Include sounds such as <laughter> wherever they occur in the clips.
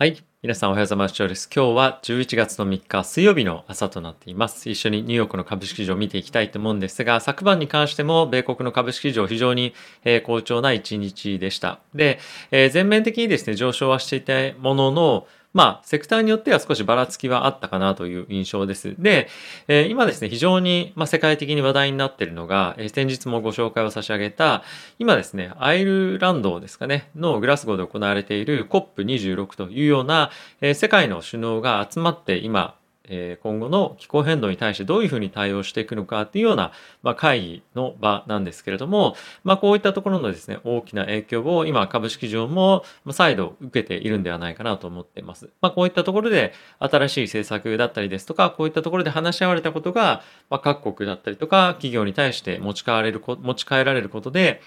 はい。皆さんおはようございます。今日は11月の3日水曜日の朝となっています。一緒にニューヨークの株式市場を見ていきたいと思うんですが、昨晩に関しても米国の株式市場非常に好調な一日でした。で、全面的にですね、上昇はしていたものの、まあ、セクターによっては少しばらつきはあったかなという印象です。で、えー、今ですね、非常に、まあ、世界的に話題になっているのが、えー、先日もご紹介を差し上げた、今ですね、アイルランドですかね、のグラスゴーで行われている COP26 というような、えー、世界の首脳が集まって今、え今後の気候変動に対してどういうふうに対応していくのかっていうような、まあ、会議の場なんですけれども、まあ、こういったところのですね、大きな影響を今株式上も再度受けているんではないかなと思っています。まあ、こういったところで新しい政策だったりですとか、こういったところで話し合われたことが、まあ、各国だったりとか企業に対して持ち帰られる持ち帰られることで、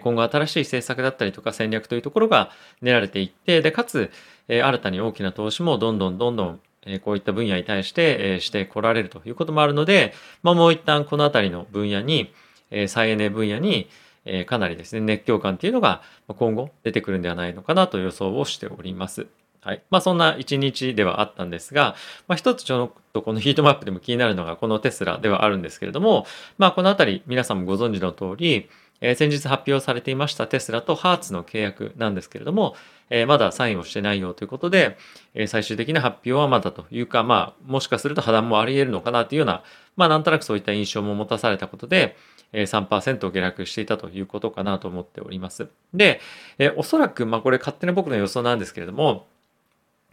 今後新しい政策だったりとか戦略というところが練られていって、で、かつ、新たに大きな投資もどんどんどんどんえこういった分野に対して、えしてこられるということもあるので、まあ、もう一旦この辺りの分野に、え再エネ分野に、えかなりですね、熱狂感っていうのが今後出てくるんではないのかなと予想をしております。はい。まあそんな一日ではあったんですが、まあ一つちょっとこのヒートマップでも気になるのがこのテスラではあるんですけれども、まあこの辺り皆さんもご存知の通り、え、先日発表されていましたテスラとハーツの契約なんですけれども、えー、まだサインをしてないよということで、えー、最終的な発表はまだというか、まあ、もしかすると破談もあり得るのかなというような、まあ、なんとなくそういった印象も持たされたことで、えー、3%下落していたということかなと思っております。で、え、おそらく、まあ、これ勝手な僕の予想なんですけれども、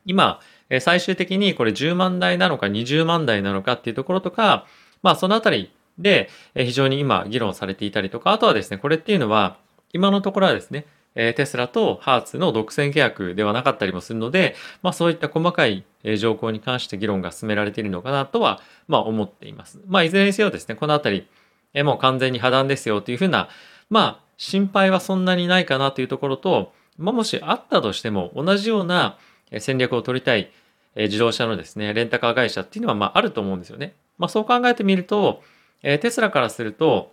今、え、最終的にこれ10万台なのか20万台なのかっていうところとか、まあ、そのあたりで、非常に今議論されていたりとか、あとはですね、これっていうのは、今のところはですね、えテスラとハーツの独占契約ではなかったりもするので、まあそういった細かい条項に関して議論が進められているのかなとは、まあ思っています。まあいずれにせよですね、このあたり、もう完全に破談ですよというふうな、まあ心配はそんなにないかなというところと、まあもしあったとしても同じような戦略を取りたい自動車のですね、レンタカー会社っていうのはまああると思うんですよね。まあそう考えてみると、え、テスラからすると、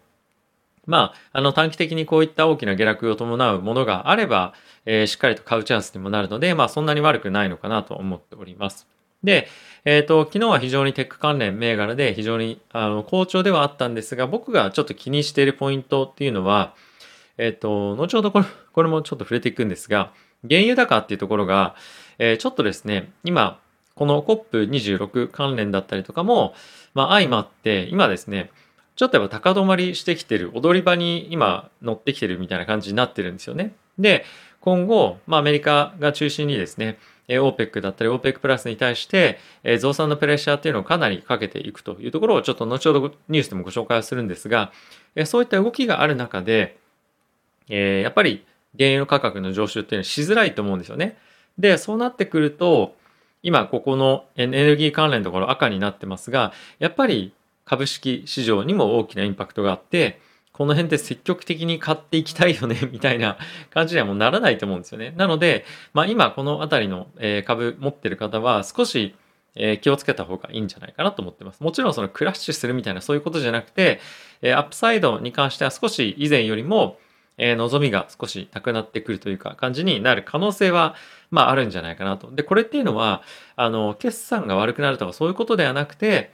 まあ、あの短期的にこういった大きな下落を伴うものがあれば、えー、しっかりと買うチャンスにもなるので、まあそんなに悪くないのかなと思っております。で、えっ、ー、と、昨日は非常にテック関連銘柄で非常にあの好調ではあったんですが、僕がちょっと気にしているポイントっていうのは、えっ、ー、と、後ほどこれこれもちょっと触れていくんですが、原油高っていうところが、えー、ちょっとですね、今、この COP26 関連だったりとかも、まあ相まって、今ですね、ちょっとやっぱ高止まりしてきてる、踊り場に今乗ってきてるみたいな感じになってるんですよね。で、今後、まあアメリカが中心にですね、OPEC だったり OPEC プラスに対して、増産のプレッシャーっていうのをかなりかけていくというところをちょっと後ほどニュースでもご紹介をするんですが、そういった動きがある中で、やっぱり原油価格の上昇っていうのはしづらいと思うんですよね。で、そうなってくると、今ここのエネルギー関連のところ赤になってますが、やっぱり株式市場にも大きなインパクトがあって、この辺で積極的に買っていきたいよね、<laughs> みたいな感じにはもうならないと思うんですよね。なので、まあ今この辺りの株持ってる方は少し気をつけた方がいいんじゃないかなと思ってます。もちろんそのクラッシュするみたいなそういうことじゃなくて、アップサイドに関しては少し以前よりも、望みが少しなくなってくるというか感じになる可能性は、まああるんじゃないかなと。で、これっていうのは、あの、決算が悪くなるとかそういうことではなくて、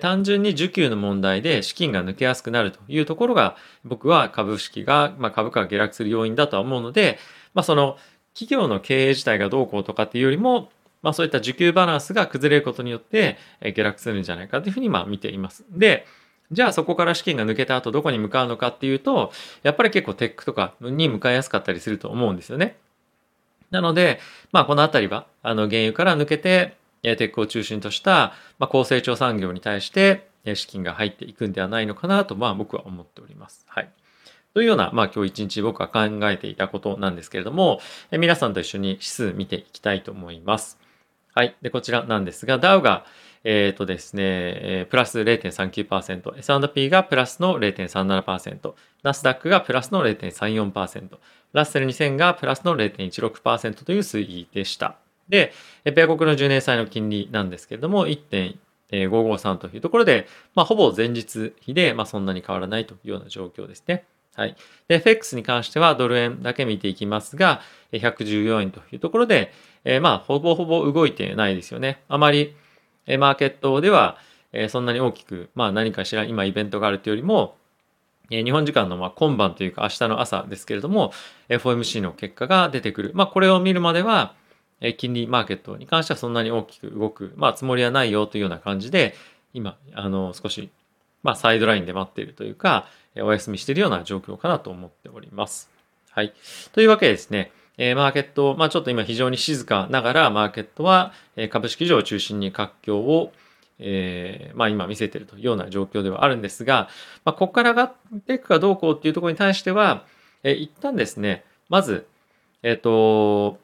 単純に需給の問題で資金が抜けやすくなるというところが、僕は株式が、まあ、株価が下落する要因だとは思うので、まあ、その企業の経営自体がどうこうとかっていうよりも、まあ、そういった需給バランスが崩れることによって下落するんじゃないかというふうにまあ見ています。で、じゃあそこから資金が抜けた後どこに向かうのかっていうと、やっぱり結構テックとかに向かいやすかったりすると思うんですよね。なので、まあこのあたりは、あの原油から抜けて、テックを中心とした、まあ、高成長産業に対して資金が入っていくんではないのかなと、まあ僕は思っております。はい。というような、まあ今日一日僕は考えていたことなんですけれども、え皆さんと一緒に指数見ていきたいと思います。はい。で、こちらなんですが、ダウが、えっ、ー、とですね、えプラス0.39%、S&P がプラスの0.37%、ナスダックがプラスの0.34%、ラッセル2000がプラスの0.16%という推移でした。で、米国の10年債の金利なんですけれども、1.553というところで、まあ、ほぼ前日比で、まあ、そんなに変わらないというような状況ですね。はい。で、FX に関してはドル円だけ見ていきますが、114円というところで、えー、まあ、ほぼほぼ動いてないですよね。あまり、えマーケットでは、えそんなに大きく、まあ何かしら今イベントがあるというよりも、え日本時間のま今晩というか明日の朝ですけれども、FOMC の結果が出てくる。まあこれを見るまでは、え金利マーケットに関してはそんなに大きく動く、まあつもりはないよというような感じで、今、あの、少し、まあサイドラインで待っているというか、お休みしているような状況かなと思っております。はい。というわけでですね、えマーケット、まあちょっと今非常に静かながら、マーケットは株式市場を中心に活況を、えー、まあ今見せているというような状況ではあるんですが、まあ、ここから上がっていくかどうこうっていうところに対しては、え、一旦ですね、まず、えっ、ー、と、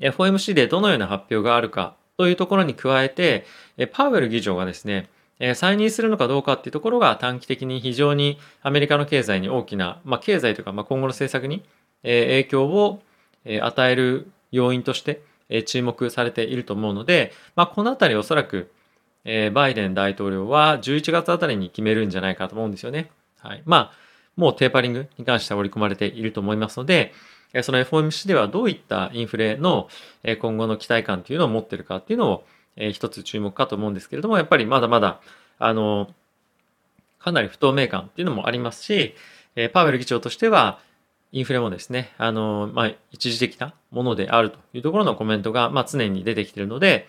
FOMC でどのような発表があるかというところに加えて、パウエル議長がですね、再任するのかどうかっていうところが短期的に非常にアメリカの経済に大きな、まあ、経済というか、今後の政策に影響を与える要因として注目されていると思うので、まあ、このあたりおそらくバイデン大統領は11月あたりに決めるんじゃないかと思うんですよね。はい。まあ、もうテーパリングに関しては織り込まれていると思いますので、その FOMC ではどういったインフレの今後の期待感というのを持っているかっていうのを一つ注目かと思うんですけれども、やっぱりまだまだ、あの、かなり不透明感っていうのもありますし、パウエル議長としては、インフレもですね、あの、まあ、一時的なものであるというところのコメントが、まあ、常に出てきているので、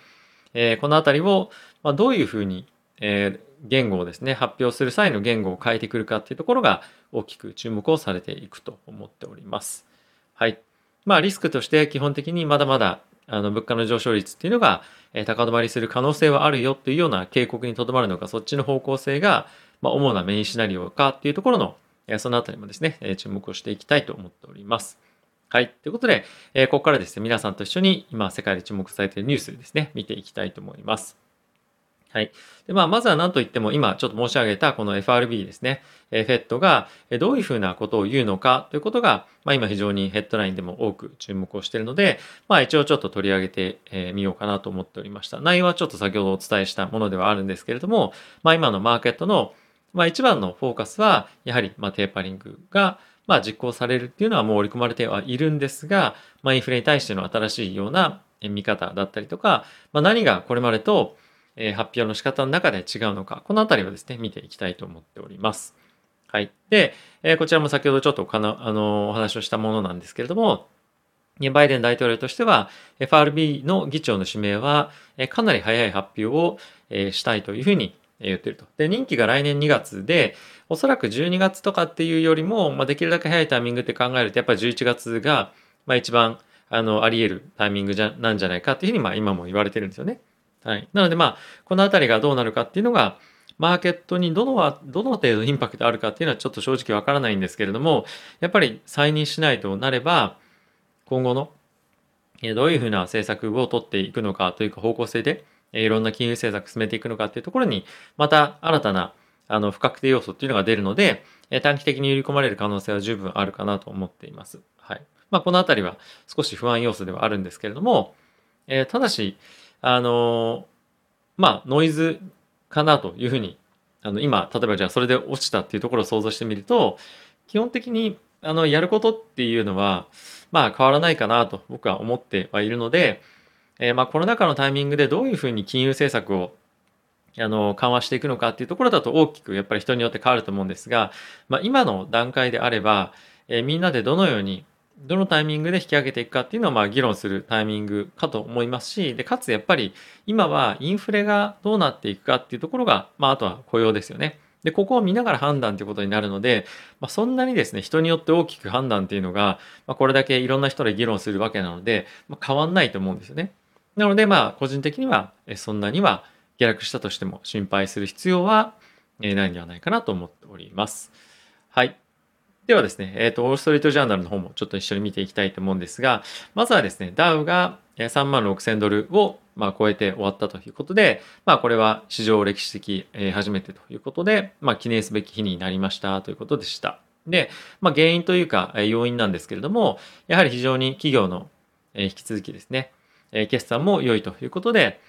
えー、このあたりを、まあ、どういうふうに、えー、言語をですね、発表する際の言語を変えてくるかっていうところが大きく注目をされていくと思っております。はい。まあ、リスクとして基本的にまだまだあの物価の上昇率っていうのが、え、高止まりする可能性はあるよっていうような警告にとどまるのか、そっちの方向性が、ま、主なメインシナリオかっていうところのえそのあたりもですね、え注目をしていきたいと思っております。はい。ということで、えここからですね、皆さんと一緒に今世界で注目されているニュースですね、見ていきたいと思います。はい。で、まあ、まずは何と言っても、今ちょっと申し上げたこの FRB ですね、え FED がどういうふうなことを言うのかということが、まあ、今非常にヘッドラインでも多く注目をしているので、まあ、一応ちょっと取り上げてみようかなと思っておりました。内容はちょっと先ほどお伝えしたものではあるんですけれども、まあ、今のマーケットのまあ、一番のフォーカスは、やはり、まあ、テーパリングが、まあ、実行されるっていうのはもう織り込まれてはいるんですが、まあ、インフレに対しての新しいような見方だったりとか、まあ、何がこれまでと発表の仕方の中で違うのか、このあたりをですね、見ていきたいと思っております。はい。で、こちらも先ほどちょっとかなあのお話をしたものなんですけれども、バイデン大統領としては、FRB の議長の指名は、かなり早い発表をしたいというふうに言ってると。で、任期が来年2月で、おそらく12月とかっていうよりも、まあ、できるだけ早いタイミングって考えると、やっぱり11月が、まあ、一番、あの、あり得るタイミングじゃ、なんじゃないかっていうふうに、まあ、今も言われてるんですよね。はい。なので、まあ、このあたりがどうなるかっていうのが、マーケットにどのどの程度インパクトあるかっていうのはちょっと正直わからないんですけれども、やっぱり再任しないとなれば、今後のどういうふうな政策を取っていくのかというか方向性で、いろんな金融政策進めていくのかっていうところに、また新たなあの不確定要素っていうのが出るので、短期的に売り込まれる可能性は十分あるかなと思っています。はい。まあ、このあたりは少し不安要素ではあるんですけれども、えー、ただし、あの、まあ、ノイズかなというふうに、あの、今、例えばじゃあそれで落ちたっていうところを想像してみると、基本的に、あの、やることっていうのは、まあ、変わらないかなと僕は思ってはいるので、えー、まあコロナ禍のタイミングでどういうふうに金融政策をあの緩和していくのかっていうところだと大きくやっぱり人によって変わると思うんですが、まあ、今の段階であれば、えー、みんなでどのようにどのタイミングで引き上げていくかっていうのをまあ議論するタイミングかと思いますしでかつやっぱり今はインフレがどうなっていくかっていうところが、まあ、あとは雇用ですよね。でここを見ながら判断ということになるので、まあ、そんなにですね人によって大きく判断っていうのが、まあ、これだけいろんな人で議論するわけなので、まあ、変わんないと思うんですよね。なので、まあ、個人的には、そんなには下落したとしても心配する必要はないんではないかなと思っております。はい。ではですね、えっ、ー、と、ウォールストリートジャーナルの方もちょっと一緒に見ていきたいと思うんですが、まずはですね、ダウが3万6000ドルをま超えて終わったということで、まあこれは史上歴史的、え初めてということで、まあ記念すべき日になりましたということでした。で、まあ原因というか要因なんですけれども、やはり非常に企業の引き続きですね、決算も良いということで、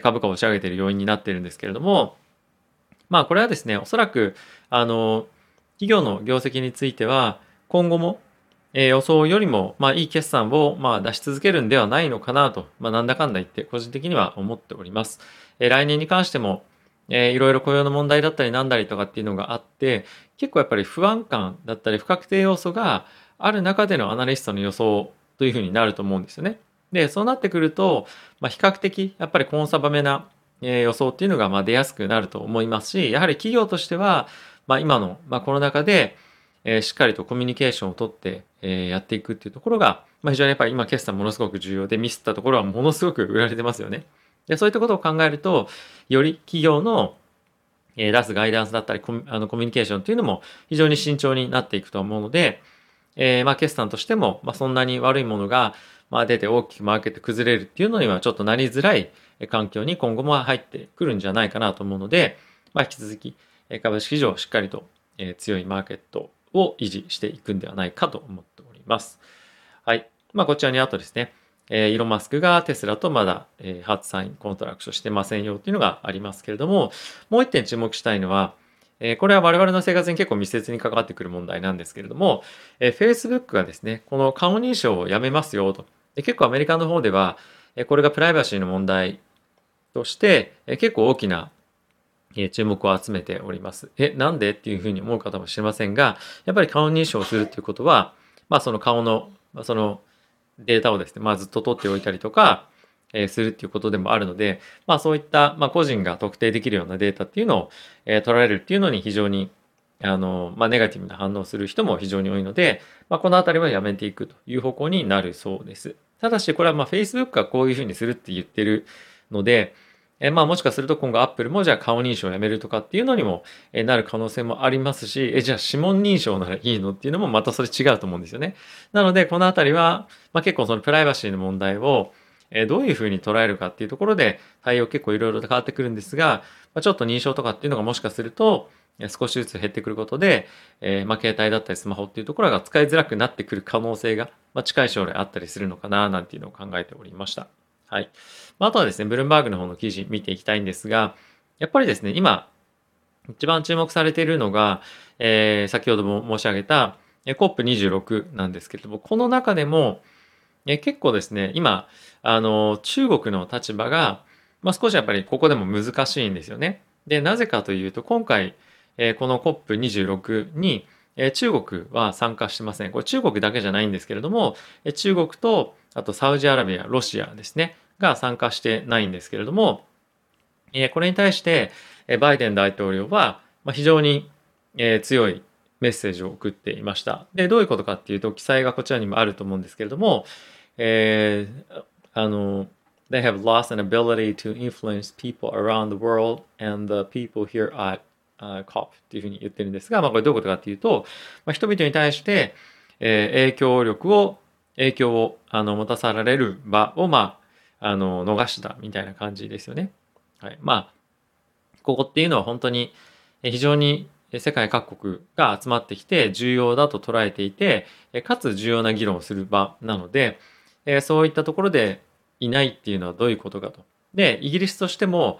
株価を押し上げている要因になっているんですけれども、まあこれはですね、おそらく、あの、企業の業績については、今後も、え予想よりも、まあ、いい決算を、まあ、出し続けるんではないのかなと、まあ、なんだかんだ言って個人的には思っております。え来年に関しても、えー、いろいろ雇用の問題だったりなんだりとかっていうのがあって、結構やっぱり不安感だったり不確定要素がある中でのアナリストの予想というふうになると思うんですよね。で、そうなってくると、まあ、比較的やっぱりコンサバめなえ予想っていうのがま出やすくなると思いますし、やはり企業としては、まあ、今の、まあ、この中で、えー、しっかりとコミュニケーションをとって、えー、やっていくっていうところが、まあ、非常にやっぱり今決算ものすごく重要でミスったところはものすごく売られてますよね。でそういったことを考えるとより企業の、えー、出すガイダンスだったりコミあのコミュニケーションというのも非常に慎重になっていくと思うので、えー、まあ決算としても、まあ、そんなに悪いものが、まあ、出て大きくマーケット崩れるっていうのにはちょっとなりづらい環境に今後も入ってくるんじゃないかなと思うので、まあ、引き続き株式市場しっかりと強いマーケットを維持していくんではないかと思っております。はい。まあ、こちらにあとですね、えー、イーロン・マスクがテスラとまだ、え、初サインコントラクトしてませんよっていうのがありますけれども、もう一点注目したいのは、え、これは我々の生活に結構密接に関わってくる問題なんですけれども、えー、Facebook がですね、この顔認証をやめますよと。で結構アメリカの方では、え、これがプライバシーの問題として、え、結構大きな注目を集めております。え、なんでっていうふうに思う方もしれませんが、やっぱり顔認証をするっていうことは、まあその顔の、そのデータをですね、まあずっと取っておいたりとか、え、するっていうことでもあるので、まあそういった、まあ個人が特定できるようなデータっていうのを、えー、取られるっていうのに非常に、あの、まあネガティブな反応する人も非常に多いので、まあこのあたりはやめていくという方向になるそうです。ただしこれはまあ Facebook がこういうふうにするって言ってるので、えまあもしかすると今後 Apple もじゃあ顔認証をやめるとかっていうのにもえなる可能性もありますし、えじゃあ指紋認証ならいいのっていうのもまたそれ違うと思うんですよね。なのでこのあたりは、まあ、結構そのプライバシーの問題をえどういうふうに捉えるかっていうところで対応結構いろいろと変わってくるんですが、ま、ちょっと認証とかっていうのがもしかすると少しずつ減ってくることで、えー、ま、携帯だったりスマホっていうところが使いづらくなってくる可能性が、ま、近い将来あったりするのかななんていうのを考えておりました。はい。あとはですね、ブルームバーグの方の記事見ていきたいんですが、やっぱりですね、今、一番注目されているのが、えー、先ほども申し上げた COP26 なんですけれども、この中でも、え結構ですね、今、あの、中国の立場が、まあ、少しやっぱりここでも難しいんですよね。で、なぜかというと、今回、えー、この COP26 に、えー、中国は参加してません。これ中国だけじゃないんですけれども、えー、中国と、あとサウジアラビア、ロシアですね。が参加してないんですけれども、えこれに対してバイデン大統領は非常に強いメッセージを送っていました。で、どういうことかっていうと、記載がこちらにもあると思うんですけれども、えー、あの、They have lost an ability to influence people around the world and the people here at uh, COP っていうふうに言ってるんですが、まあこれどういうことかっていうと、まあ、人々に対して、えー、影響力を、影響をあの持たされる場を、まあ、あの逃したみたいな感じですよね。はい、まあここっていうのは本当に非常に世界各国が集まってきて重要だと捉えていてかつ重要な議論をする場なのでそういったところでいないっていうのはどういうことかと。でイギリスとしても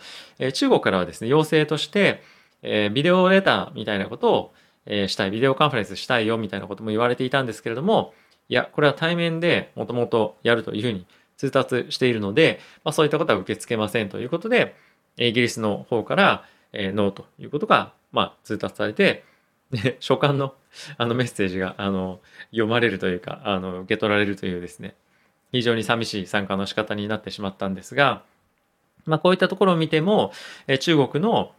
中国からはですね要請としてビデオレターみたいなことをしたいビデオカンファレンスしたいよみたいなことも言われていたんですけれどもいやこれは対面でもともとやるというふうに通達しているので、まあ、そういったことは受け付けませんということで、イギリスの方から、えー、ノーということが、まあ、通達されて、で <laughs> 書簡の <laughs> あのメッセージがあの読まれるというかあの受け取られるというですね。非常に寂しい参加の仕方になってしまったんですが、まあ、こういったところを見ても、え中国の、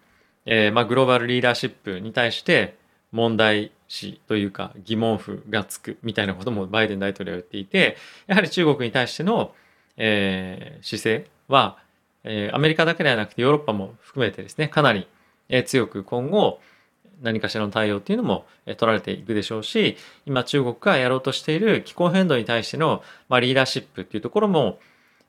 えー、まあ、グローバルリーダーシップに対して問題視というか疑問符がつくみたいなこともバイデン大統領は言っていてやはり中国に対してのえー、姿勢は、えー、アメリカだけではなくてヨーロッパも含めてですねかなり、えー、強く今後何かしらの対応っていうのも、えー、取られていくでしょうし今中国がやろうとしている気候変動に対しての、まあ、リーダーシップっていうところも、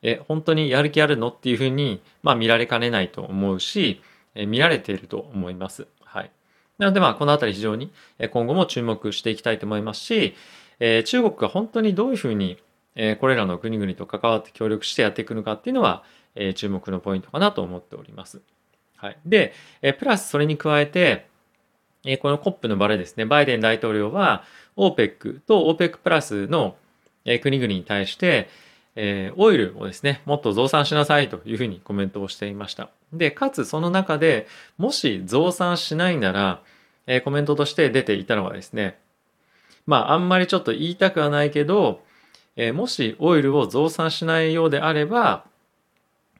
えー、本当にやる気あるのっていうふうに、まあ、見られかねないと思うし、えー、見られていると思います。はい、なのでまあこの辺り非常に今後も注目していきたいと思いますし、えー、中国が本当にどういうふうにえこれらの国々と関わって協力してやっていくのかっていうのは、え注目のポイントかなと思っております。はい、で、えプラスそれに加えて、えこの COP の場でですね、バイデン大統領は OPEC と OPEC プラスのえ国々に対して、えオイルをですね、もっと増産しなさいというふうにコメントをしていました。で、かつその中でもし増産しないなら、えコメントとして出ていたのはですね、まああんまりちょっと言いたくはないけど、えもしオイルを増産しないようであれば、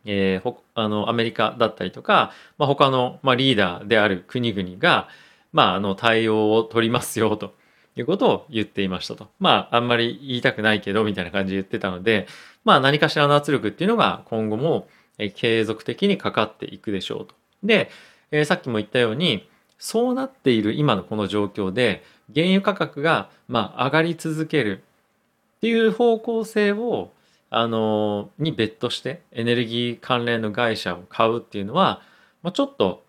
えー、あのアメリカだったりとか、まあ、他の、まあ、リーダーである国々が、まあ、あの対応を取りますよということを言っていましたと。まあ、あんまり言いたくないけどみたいな感じで言ってたので、まあ、何かしらの圧力っていうのが今後も継続的にかかっていくでしょうと。で、えー、さっきも言ったように、そうなっている今のこの状況で、原油価格がまあ上がり続けるっていう方向性をあのに別途してエネルギー関連の会社を買うっていうのは、まあ、ちょっと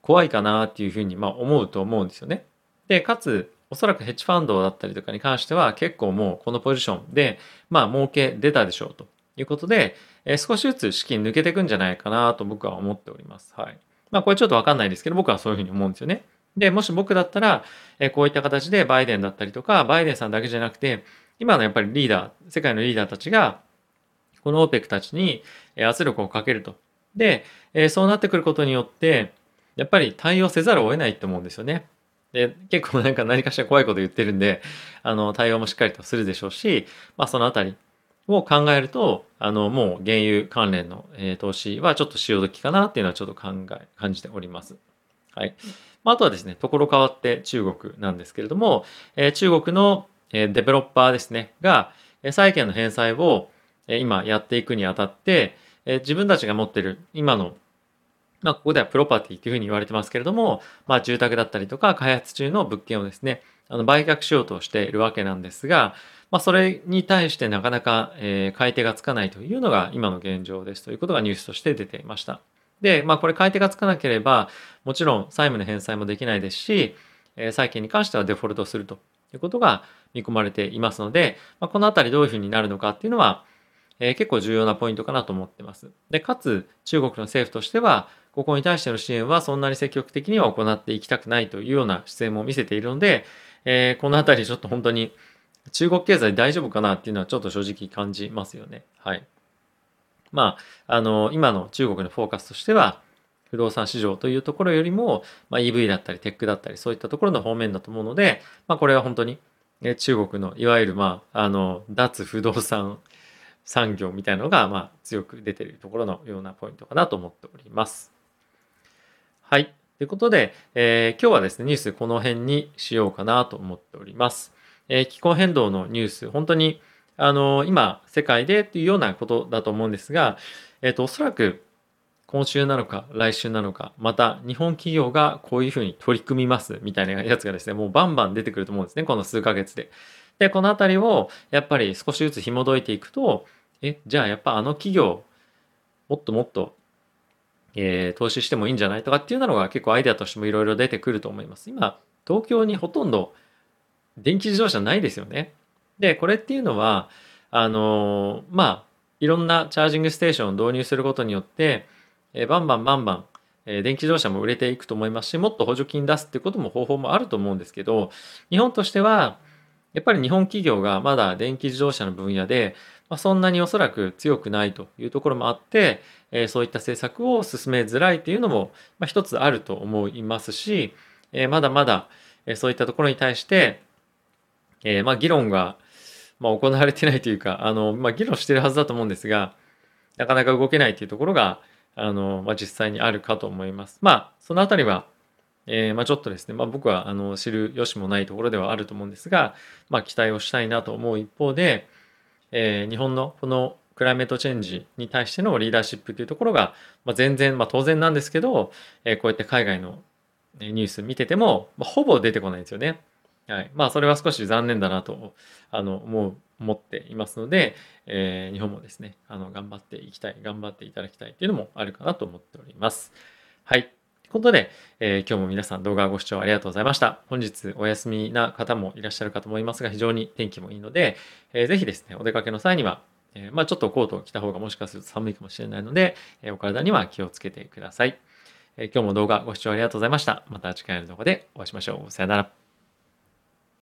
怖いかなっていうふうにまあ思うと思うんですよね。でかつおそらくヘッジファンドだったりとかに関しては結構もうこのポジションでまあ儲け出たでしょうということで、えー、少しずつ資金抜けていくんじゃないかなと僕は思っております。はい。まあこれちょっとわかんないですけど僕はそういうふうに思うんですよね。で、もし僕だったら、えー、こういった形でバイデンだったりとか、バイデンさんだけじゃなくて、今のやっぱりリーダー、世界のリーダーたちが、この OPEC たちに圧力をかけると。で、そうなってくることによって、やっぱり対応せざるを得ないと思うんですよね。で、結構なんか何かしら怖いこと言ってるんで、あの、対応もしっかりとするでしょうし、まあそのあたりを考えると、あの、もう原油関連の、え、投資はちょっと潮時かなっていうのはちょっと考え、感じております。はいま。あとはですね、ところ変わって中国なんですけれども、えー、中国のデベロッパーですね、が、債券の返済を今やっていくにあたって、自分たちが持ってる今の、まあ、ここではプロパティというふうに言われてますけれども、まあ、住宅だったりとか開発中の物件をですね、あの売却しようとしているわけなんですが、まあ、それに対してなかなか、え、買い手がつかないというのが今の現状ですということがニュースとして出ていました。で、まあ、これ買い手がつかなければ、もちろん債務の返済もできないですし、え、債券に関してはデフォルトするということが見込まれていますので、まあ、このあたりどういうふうになるのかっていうのは、えー、結構重要なポイントかなと思ってます。で、かつ中国の政府としては、ここに対しての支援はそんなに積極的には行っていきたくないというような姿勢も見せているので、えー、このあたりちょっと本当に中国経済大丈夫かなっていうのはちょっと正直感じますよね。はい。まあ、あの、今の中国のフォーカスとしては、不動産市場というところよりも、まあ、EV だったりテックだったりそういったところの方面だと思うので、まあ、これは本当に中国のいわゆる、まあ、あの脱不動産産業みたいなのが、まあ、強く出ているところのようなポイントかなと思っております。はい。ということで、えー、今日はですね、ニュースこの辺にしようかなと思っております。えー、気候変動のニュース、本当に、あのー、今、世界でっていうようなことだと思うんですが、えっ、と、おそらく、今週なのか来週なのか、また日本企業がこういうふうに取り組みますみたいなやつがですね、もうバンバン出てくると思うんですね、この数ヶ月で。で、このあたりをやっぱり少しずつ紐解いていくと、え、じゃあやっぱあの企業、もっともっと、えー、投資してもいいんじゃないとかっていうのが結構アイデアとしてもいろいろ出てくると思います。今、東京にほとんど電気自動車ないですよね。で、これっていうのは、あのー、まあ、いろんなチャージングステーションを導入することによって、えバンバンバンバン、え電気自動車も売れていくと思いますしもっと補助金出すってことも方法もあると思うんですけど日本としてはやっぱり日本企業がまだ電気自動車の分野で、まあ、そんなにおそらく強くないというところもあって、えそういった政策を進めづらいというのも、まあ、一つあると思いますし、えまだまだ、えそういったところに対して、えまあ、議論が、まあ、行われてないというかあの、まあ、議論してるはずだと思うんですがなかなか動けないというところが、あの、まあ、実際にあるかと思います。まあ、そのあたりは、えー、まあ、ちょっとですね、まあ、僕はあの知る由もないところではあると思うんですが、まあ、期待をしたいなと思う一方で、えー、日本のこのクライメートチェンジに対してのリーダーシップというところが、まあ、全然、まあ、当然なんですけど、えー、こうやって海外のニュース見てても、まあ、ほぼ出てこないんですよね。はい。まあ、それは少し残念だなとあの思う思っていますので、えー、日本もですね、あの頑張っていきたい、頑張っていただきたいっていうのもあるかなと思っております。はい。ということで、えー、今日も皆さん動画ご視聴ありがとうございました。本日お休みな方もいらっしゃるかと思いますが、非常に天気もいいので、えー、ぜひですね、お出かけの際には、えー、まあちょっとコートを着た方がもしかすると寒いかもしれないので、えお体には気をつけてください。え今日も動画ご視聴ありがとうございました。また次回の動画でお会いしましょう。さよなら。